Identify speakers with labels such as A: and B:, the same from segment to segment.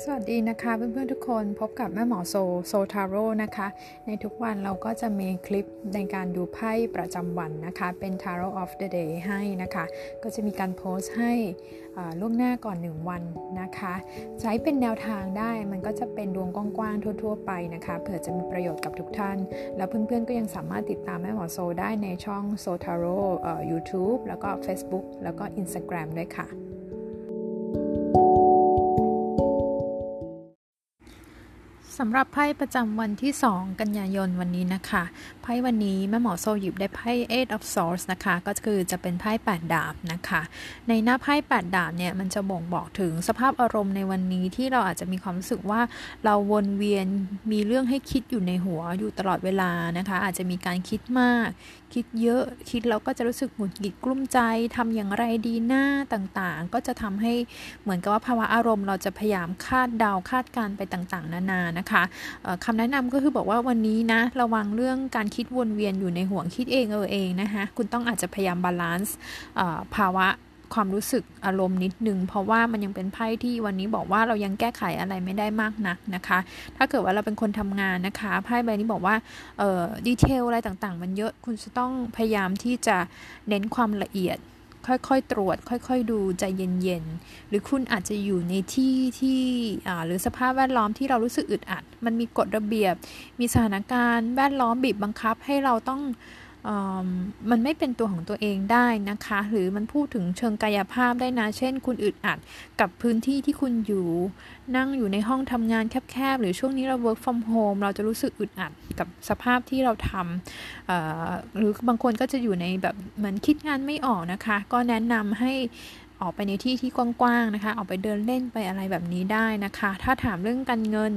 A: สวัสดีนะคะเพื่อนๆทุกคนพบกับแม่หมอโซโซทาโร่นะคะ ในทุกวันเราก็จะมีคลิปในการดูไพ่ประจำวันนะคะ เป็น Tarot of the Day ให้นะคะ ก็จะมีการโพสต์ให้ล่วงหน้าก่อน 1 วันนะคะ ใช้เป็นแนวทางได้มันก็จะเป็นดวงกว้างๆทั่ว ๆ ไปนะคะเผื่อจะมีประโยชน์กับทุกท่าน แล้วเพื่อนๆก็ยังสามารถติดตามแม่หมอโซได้ในช่องโซ Tarot YouTube แล้วก็ Facebook แล้วก็ Instagram ด้วยค่ะ สำหรับไพ่ประจำวันที่ 2 กันยายนวันนี้นะคะไพ่วันนี้แม่หมอโซหยิบได้ไพ่ Eight of Swords นะคะ ก็คือจะเป็นไพ่8ดาบนะคะ ในหน้าไพ่8ดาบเนี่ยมันจะบ่งบอกถึงสภาพอารมณ์ในวันนี้ที่เราอาจจะมีความรู้สึกว่าเราวนเวียนมีเรื่องให้คิดอยู่ในหัวอยู่ตลอดเวลานะคะ อาจจะมีการคิดมาก คิดเยอะ คิดแล้วก็จะรู้สึกหงุดหงิดกลุ้มใจทำอย่างไรดีหน้าต่างๆ ก็จะทำให้เหมือนกับว่าภาวะอารมณ์ เราจะพยายามคาดเดาคาดการณ์ไปต่างๆ นานานะคะคำแนะนำก็คือบอกว่าวันนี้นะระวังเรื่องการคิดวนเวียนอยู่ในห้วงคิดเองเออเองนะคะคุณต้องอาจจะพยายาม balance ภาวะ ความรู้สึกอารมณ์นิดนึง เพราะว่ามันยังเป็นไพ่ที่วันนี้บอกว่าเรายังแก้ไขอะไรไม่ได้มากนักนะคะ ถ้าเกิดว่าเราเป็นคนทำงานนะคะไพ่ใบนี้บอกว่าเอ่อ detail อะไรต่างๆ มันเยอะคุณจะต้องพยายามที่จะเน้นความละเอียด ค่อยๆตรวจ ค่อยๆ ดูใจเย็นๆ หรือคุณอาจจะอยู่ในที่ที่หรือสภาพแวดล้อมที่เรารู้สึกอึดอัด มันมีกฎระเบียบ มีสถานการณ์แวดล้อมบีบบังคับให้เราต้อง มันไม่เป็นตัวของตัวเองได้นะคะ หรือมันพูดถึงเชิงกายภาพได้นะ เช่น คุณอึดอัดกับพื้นที่ที่คุณอยู่ นั่งอยู่ในห้องทำงานแคบๆ หรือช่วงนี้เรา work from home เราจะรู้สึกอึดอัดกับสภาพที่เราทำหรือบางคนก็จะอยู่ในแบบเหมือนคิดงานไม่ออกนะคะ ก็แนะนำให้ ออกไปในที่ที่กว้างๆนะคะ ออกไปเดินเล่นไปอะไรแบบนี้ได้นะคะ ถ้าถามเรื่องการเงิน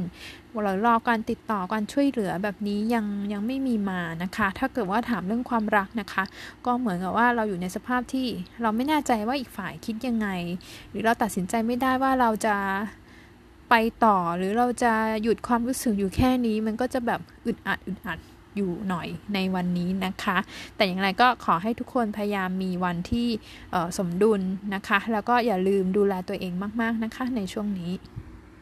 A: เรารอการติดต่อการช่วยเหลือแบบนี้ยังยังไม่มีมานะคะ ถ้าเกิดว่าถามเรื่องความรักนะคะ ก็เหมือนกับว่าเราอยู่ในสภาพที่เราไม่แน่ใจว่าอีกฝ่ายคิดยังไง หรือเราตัดสินใจไม่ได้ว่าเราจะไปต่อหรือเราจะหยุดความรู้สึกอยู่แค่นี้ มันก็จะแบบอึดอัดอึดอัด อยู่หน่อยในวันนี้นะคะ แต่อย่างไรก็ขอให้ทุกคนพยายามมีวันที่สมดุลนะคะ แล้วก็อย่าลืมดูแลตัวเองมาก ๆนะคะในช่วงนี้